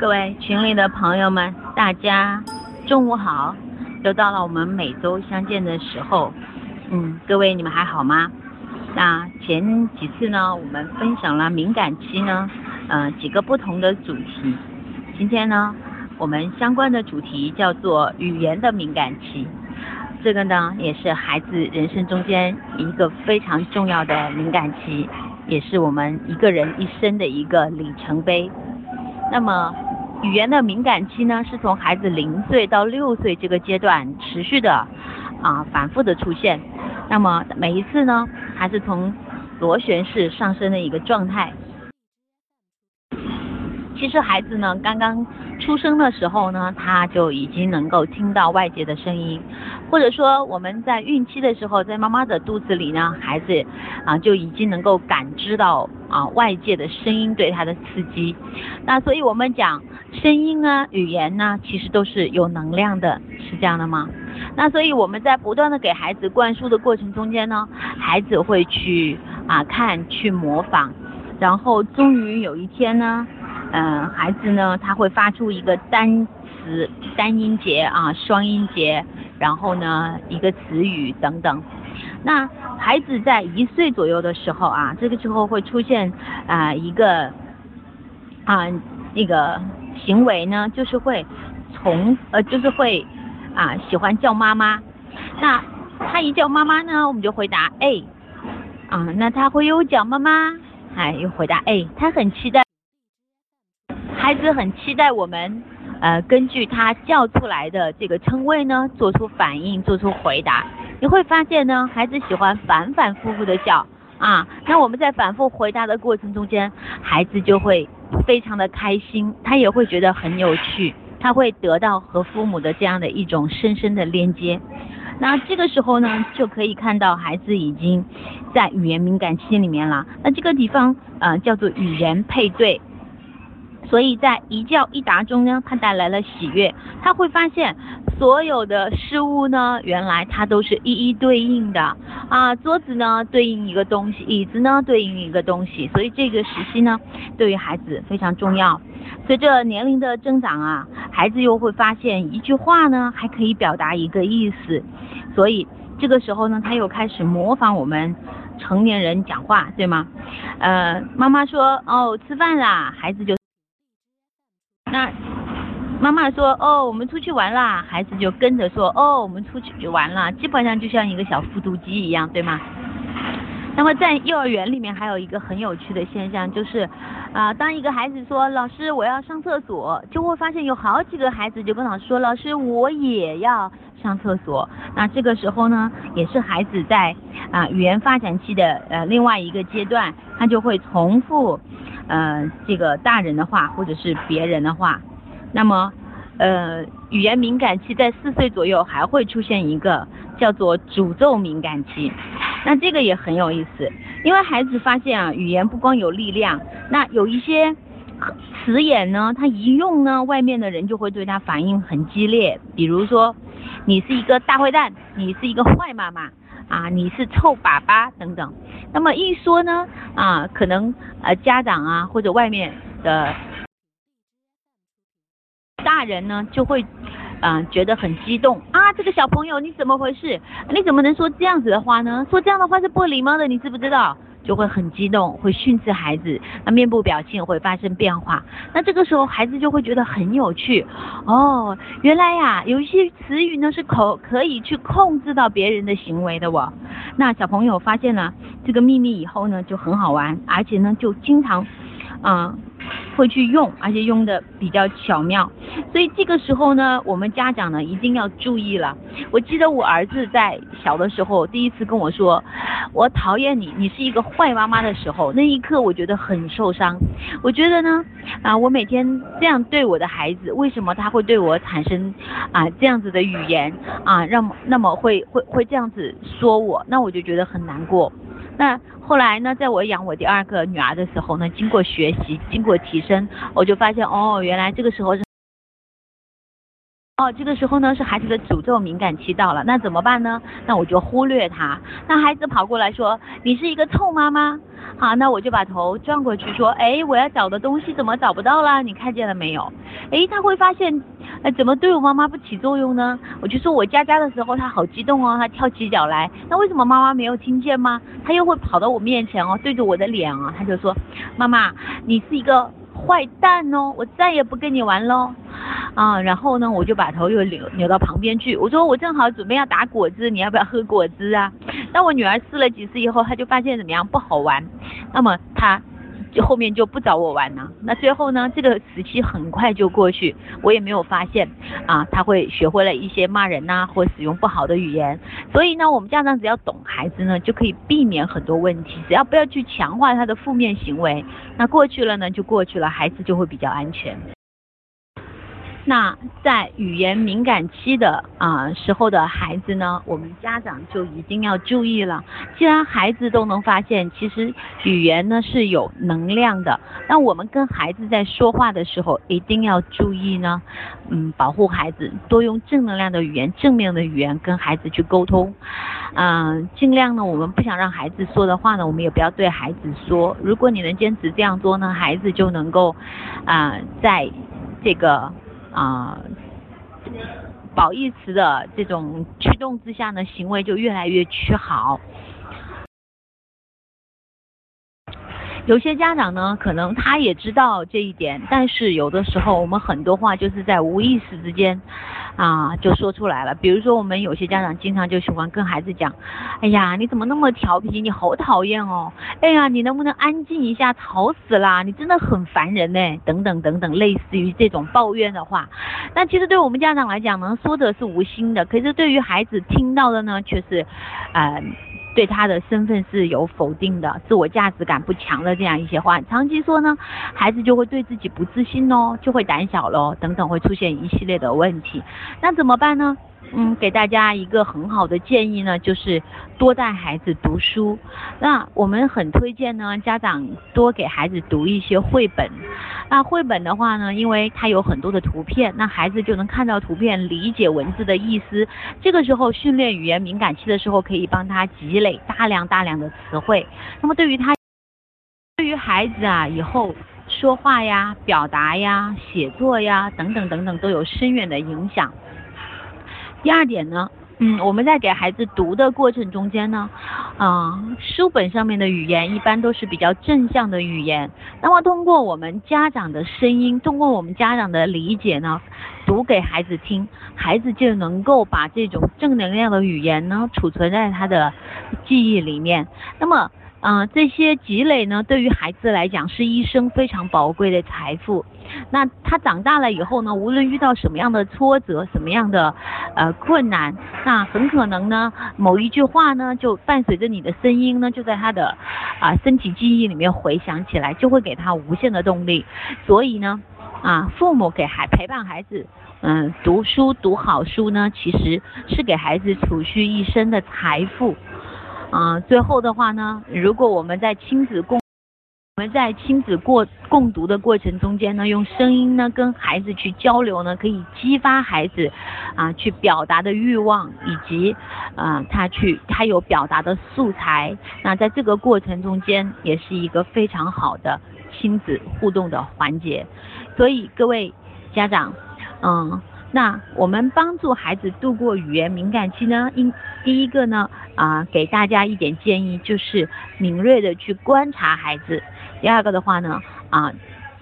各位群里的朋友们，大家中午好！又到了我们每周相见的时候，嗯，各位你们还好吗？那前几次呢，我们分享了敏感期呢，嗯，几个不同的主题。今天呢，我们相关的主题叫做语言的敏感期。这个呢，也是孩子人生中间一个非常重要的敏感期。也是我们一个人一生的一个里程碑。那么，语言的敏感期呢，是从孩子零岁到六岁这个阶段持续的啊反复的出现。那么每一次呢，还是从螺旋式上升的一个状态。其实孩子呢，刚刚出生的时候呢，他就已经能够听到外界的声音，或者说我们在孕期的时候，在妈妈的肚子里呢，孩子啊就已经能够感知到啊外界的声音对他的刺激。那所以我们讲声音啊、语言呢，其实都是有能量的，是这样的吗？那所以我们在不断的给孩子灌输的过程中间呢，孩子会去啊看、去模仿，然后终于有一天呢。嗯，孩子呢，他会发出一个单词、单音节啊、双音节，然后呢，一个词语等等。那孩子在一岁左右的时候啊，这个时候会出现啊一个啊那个行为呢，就是会从呃就是会啊喜欢叫妈妈。那他一叫妈妈呢，我们就回答哎啊，那他会又叫妈妈，哎又回答哎，他很期待。孩子很期待我们，呃，根据他叫出来的这个称谓呢，做出反应，做出回答。你会发现呢，孩子喜欢反反复复的叫啊。那我们在反复回答的过程中间，孩子就会非常的开心，他也会觉得很有趣，他会得到和父母的这样的一种深深的链接。那这个时候呢，就可以看到孩子已经在语言敏感期里面了。那这个地方，呃，叫做语言配对。所以在一叫一答中呢，他带来了喜悦。他会发现所有的事物呢，原来它都是一一对应的啊。桌子呢对应一个东西，椅子呢对应一个东西。所以这个时期呢，对于孩子非常重要。随着年龄的增长啊，孩子又会发现一句话呢还可以表达一个意思。所以这个时候呢，他又开始模仿我们成年人讲话，对吗？呃，妈妈说哦，吃饭啦，孩子就。那妈妈说哦，我们出去玩啦，孩子就跟着说哦，我们出去玩了，基本上就像一个小复读机一样，对吗？那么在幼儿园里面还有一个很有趣的现象，就是啊，当一个孩子说老师我要上厕所，就会发现有好几个孩子就跟老师说老师我也要上厕所。那这个时候呢，也是孩子在啊语言发展期的呃另外一个阶段，他就会重复。呃，这个大人的话或者是别人的话，那么，呃，语言敏感期在四岁左右还会出现一个叫做诅咒敏感期，那这个也很有意思，因为孩子发现啊，语言不光有力量，那有一些词眼呢，他一用呢，外面的人就会对他反应很激烈，比如说，你是一个大坏蛋，你是一个坏妈妈。啊，你是臭粑粑等等，那么一说呢，啊，可能呃家长啊或者外面的大人呢就会，嗯，觉得很激动啊，这个小朋友你怎么回事？你怎么能说这样子的话呢？说这样的话是不礼貌的，你知不知道？就会很激动，会训斥孩子，那面部表情会发生变化。那这个时候孩子就会觉得很有趣哦，原来呀有一些词语呢是可可以去控制到别人的行为的哦。那小朋友发现了这个秘密以后呢，就很好玩，而且呢就经常，嗯。会去用，而且用的比较巧妙，所以这个时候呢，我们家长呢一定要注意了。我记得我儿子在小的时候第一次跟我说，我讨厌你，你是一个坏妈妈的时候，那一刻我觉得很受伤。我觉得呢，啊，我每天这样对我的孩子，为什么他会对我产生啊这样子的语言啊，让那么会会会这样子说我，那我就觉得很难过。那后来呢，在我养我第二个女儿的时候呢，经过学习，经过提升，我就发现哦，原来这个时候是哦，这个时候呢是孩子的诅咒敏感期到了，那怎么办呢？那我就忽略他。那孩子跑过来说：“你是一个臭妈妈。”好，那我就把头转过去说：“哎，我要找的东西怎么找不到了？你看见了没有？”哎，他会发现，哎，怎么对我妈妈不起作用呢？我就说我佳佳的时候，她好激动哦，她跳起脚来。那为什么妈妈没有听见吗？她又会跑到我面前哦，对着我的脸啊，她就说：“妈妈，你是一个。”坏蛋哦，我再也不跟你玩喽，啊，然后呢，我就把头又扭扭到旁边去，我说我正好准备要打果汁，你要不要喝果汁啊？当我女儿试了几次以后，她就发现怎么样不好玩，那么她。就后面就不找我玩了，那最后呢，这个时期很快就过去，我也没有发现啊，他会学会了一些骂人呐，或使用不好的语言，所以呢，我们家长只要懂孩子呢，就可以避免很多问题，只要不要去强化他的负面行为，那过去了呢就过去了，孩子就会比较安全。那在语言敏感期的啊时候的孩子呢，我们家长就一定要注意了。既然孩子都能发现，其实语言呢是有能量的，那我们跟孩子在说话的时候，一定要注意呢，嗯，保护孩子，多用正能量的语言、正面的语言跟孩子去沟通。嗯，尽量呢，我们不想让孩子说的话呢，我们也不要对孩子说。如果你能坚持这样做呢，孩子就能够啊，在这个。啊，褒义词的这种驱动之下呢，行为就越来越趋好。有些家长呢，可能他也知道这一点，但是有的时候我们很多话就是在无意识之间。啊，就说出来了。比如说，我们有些家长经常就喜欢跟孩子讲：“哎呀，你怎么那么调皮？你好讨厌哦！哎呀，你能不能安静一下？吵死啦！你真的很烦人呢！”等等等等，类似于这种抱怨的话。但其实对我们家长来讲呢，说的是无心的，可是对于孩子听到的呢，却是，呃。对他的身份是有否定的，自我价值感不强的这样一些话，长期说呢，孩子就会对自己不自信哦，就会胆小喽，等等会出现一系列的问题，那怎么办呢？嗯，给大家一个很好的建议呢，就是多带孩子读书。那我们很推荐呢，家长多给孩子读一些绘本。那绘本的话呢，因为它有很多的图片，那孩子就能看到图片，理解文字的意思。这个时候训练语言敏感期的时候，可以帮他积累大量大量的词汇。那么对于他，对于孩子啊，以后说话呀、表达呀、写作呀等等等等，都有深远的影响。第二点呢，嗯，我们在给孩子读的过程中间呢，啊，书本上面的语言一般都是比较正向的语言。那么通过我们家长的声音，通过我们家长的理解呢，读给孩子听，孩子就能够把这种正能量的语言呢储存在他的记忆里面。那么，嗯，这些积累呢，对于孩子来讲是一生非常宝贵的财富。那他长大了以后呢，无论遇到什么样的挫折，什么样的呃困难，那很可能呢，某一句话呢，就伴随着你的声音呢，就在他的啊身体记忆里面回想起来，就会给他无限的动力。所以呢，啊，父母给孩陪伴孩子，嗯，读书读好书呢，其实是给孩子储蓄一生的财富。啊，最后的话呢，如果我们在亲子共我们在亲子过共读的过程中间呢，用声音呢跟孩子去交流呢，可以激发孩子啊去表达的欲望，以及啊他去他有表达的素材。那在这个过程中间，也是一个非常好的亲子互动的环节。所以各位家长，嗯。那我们帮助孩子度过语言敏感期呢？应第一个呢，啊，给大家一点建议，就是敏锐的去观察孩子。第二个的话呢，啊，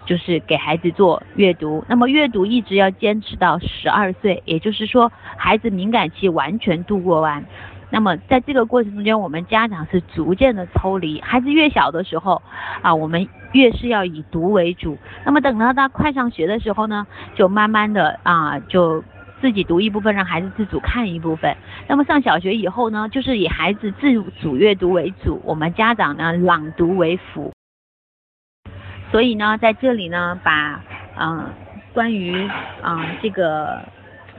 就是给孩子做阅读。那么阅读一直要坚持到十二岁，也就是说，孩子敏感期完全度过完。那么在这个过程中间，我们家长是逐渐的抽离。孩子越小的时候，啊，我们越是要以读为主。那么等到他快上学的时候呢，就慢慢的啊，就自己读一部分，让孩子自主看一部分。那么上小学以后呢，就是以孩子自主阅读为主，我们家长呢朗读为辅。所以呢，在这里呢，把嗯关于啊这个。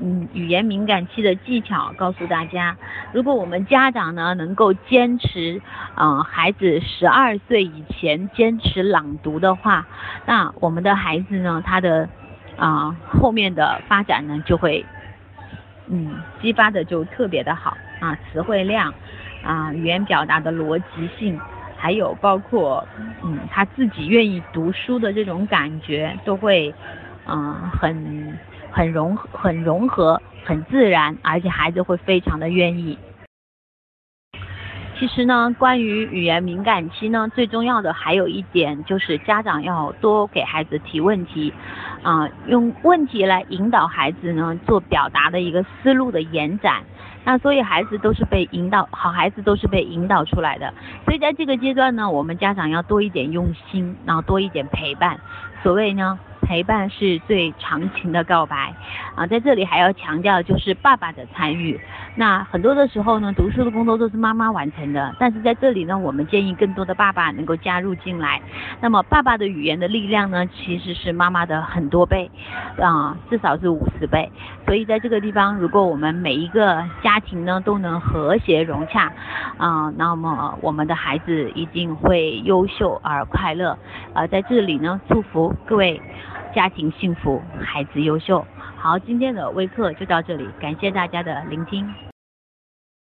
嗯，语言敏感期的技巧告诉大家，如果我们家长呢能够坚持，嗯，孩子十二岁以前坚持朗读的话，那我们的孩子呢，他的啊后面的发展呢就会嗯，激发的就特别的好啊，词汇量啊，语言表达的逻辑性，还有包括嗯他自己愿意读书的这种感觉，都会嗯很很融很融合，很自然，而且孩子会非常的愿意。其实呢，关于语言敏感期呢，最重要的还有一点就是家长要多给孩子提问题，啊，用问题来引导孩子呢做表达的一个思路的延展。那所以孩子都是被引导，好孩子都是被引导出来的。所以在这个阶段呢，我们家长要多一点用心，然后多一点陪伴。所谓呢。陪伴是最长情的告白啊，在这里还要强调就是爸爸的参与。那很多的时候呢，读书的工作都是妈妈完成的，但是在这里呢，我们建议更多的爸爸能够加入进来。那么爸爸的语言的力量呢，其实是妈妈的很多倍啊，至少是五十倍。所以在这个地方，如果我们每一个家庭呢都能和谐融洽啊，那么我们的孩子一定会优秀而快乐。呃，在这里呢，祝福各位。家庭幸福，孩子优秀。好，今天的微课就到这里，感谢大家的聆听。